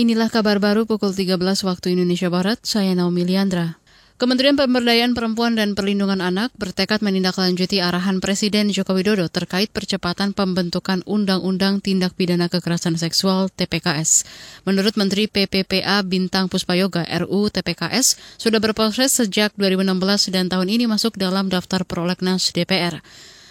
Inilah kabar baru pukul 13 waktu Indonesia Barat, saya Naomi Liandra. Kementerian Pemberdayaan Perempuan dan Perlindungan Anak bertekad menindaklanjuti arahan Presiden Joko Widodo terkait percepatan pembentukan Undang-Undang Tindak Pidana Kekerasan Seksual TPKS. Menurut Menteri PPPA Bintang Puspayoga RU TPKS sudah berproses sejak 2016 dan tahun ini masuk dalam daftar prolegnas DPR.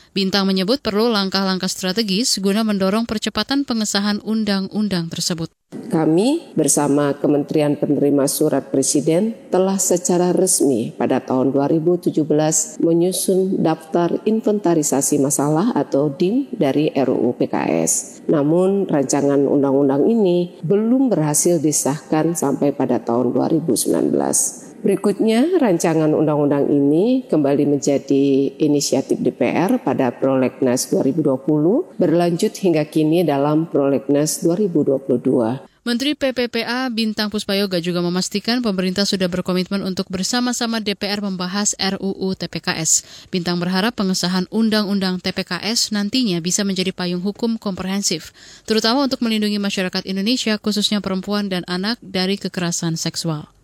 Bintang menyebut perlu langkah-langkah strategis guna mendorong percepatan pengesahan undang-undang tersebut. Kami bersama Kementerian Penerima Surat Presiden telah secara resmi pada tahun 2017 menyusun daftar inventarisasi masalah atau DIM dari RUU PKS. Namun rancangan undang-undang ini belum berhasil disahkan sampai pada tahun 2019. Berikutnya, rancangan undang-undang ini kembali menjadi inisiatif DPR pada Prolegnas 2020, berlanjut hingga kini dalam Prolegnas 2022. Menteri PPPA Bintang Puspayoga juga memastikan pemerintah sudah berkomitmen untuk bersama-sama DPR membahas RUU TPKS. Bintang berharap pengesahan Undang-Undang TPKS nantinya bisa menjadi payung hukum komprehensif, terutama untuk melindungi masyarakat Indonesia khususnya perempuan dan anak dari kekerasan seksual.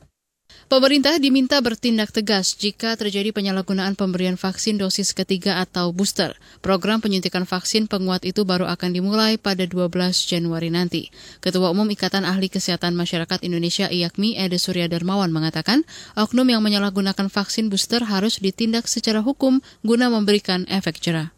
Pemerintah diminta bertindak tegas jika terjadi penyalahgunaan pemberian vaksin dosis ketiga atau booster. Program penyuntikan vaksin penguat itu baru akan dimulai pada 12 Januari nanti. Ketua Umum Ikatan Ahli Kesehatan Masyarakat Indonesia IAKMI Ede Surya Darmawan mengatakan, oknum yang menyalahgunakan vaksin booster harus ditindak secara hukum guna memberikan efek jerah.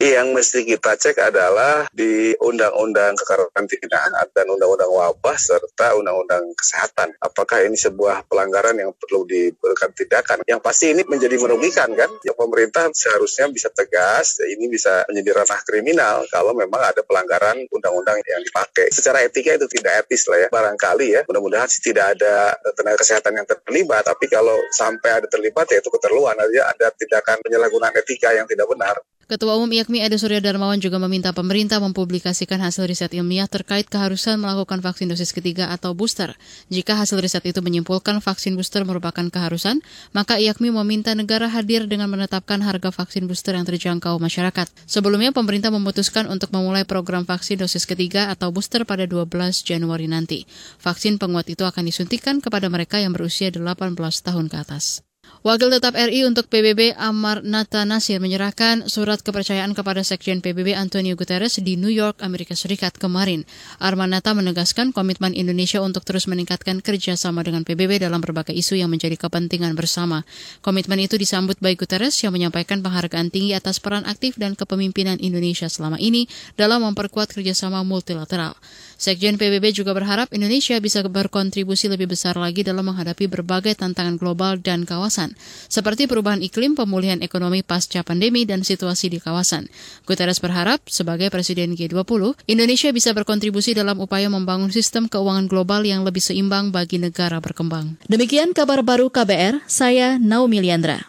Yang mesti kita cek adalah di Undang-Undang Kekarantinaan dan Undang-Undang Wabah serta Undang-Undang Kesehatan. Apakah ini sebuah pelanggaran yang perlu diberikan tindakan? Yang pasti ini menjadi merugikan kan? Ya pemerintah seharusnya bisa tegas, ini bisa menjadi ranah kriminal kalau memang ada pelanggaran undang-undang yang dipakai. Secara etika itu tidak etis lah ya, barangkali ya. Mudah-mudahan sih tidak ada tenaga kesehatan yang terlibat, tapi kalau sampai ada terlibat ya itu keterluan aja ada tindakan penyalahgunaan etika yang tidak benar. Ketua Umum IAKMI Ade Surya Darmawan juga meminta pemerintah mempublikasikan hasil riset ilmiah terkait keharusan melakukan vaksin dosis ketiga atau booster. Jika hasil riset itu menyimpulkan vaksin booster merupakan keharusan, maka IAKMI meminta negara hadir dengan menetapkan harga vaksin booster yang terjangkau masyarakat. Sebelumnya, pemerintah memutuskan untuk memulai program vaksin dosis ketiga atau booster pada 12 Januari nanti. Vaksin penguat itu akan disuntikan kepada mereka yang berusia 18 tahun ke atas. Wakil Tetap RI untuk PBB Amar Nata Nasir menyerahkan surat kepercayaan kepada Sekjen PBB Antonio Guterres di New York, Amerika Serikat kemarin. Arman Nata menegaskan komitmen Indonesia untuk terus meningkatkan kerjasama dengan PBB dalam berbagai isu yang menjadi kepentingan bersama. Komitmen itu disambut baik Guterres yang menyampaikan penghargaan tinggi atas peran aktif dan kepemimpinan Indonesia selama ini dalam memperkuat kerjasama multilateral. Sekjen PBB juga berharap Indonesia bisa berkontribusi lebih besar lagi dalam menghadapi berbagai tantangan global dan kawasan seperti perubahan iklim, pemulihan ekonomi pasca pandemi, dan situasi di kawasan. Guterres berharap, sebagai Presiden G20, Indonesia bisa berkontribusi dalam upaya membangun sistem keuangan global yang lebih seimbang bagi negara berkembang. Demikian kabar baru KBR, saya Naomi Liandra.